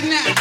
right now.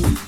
Boom.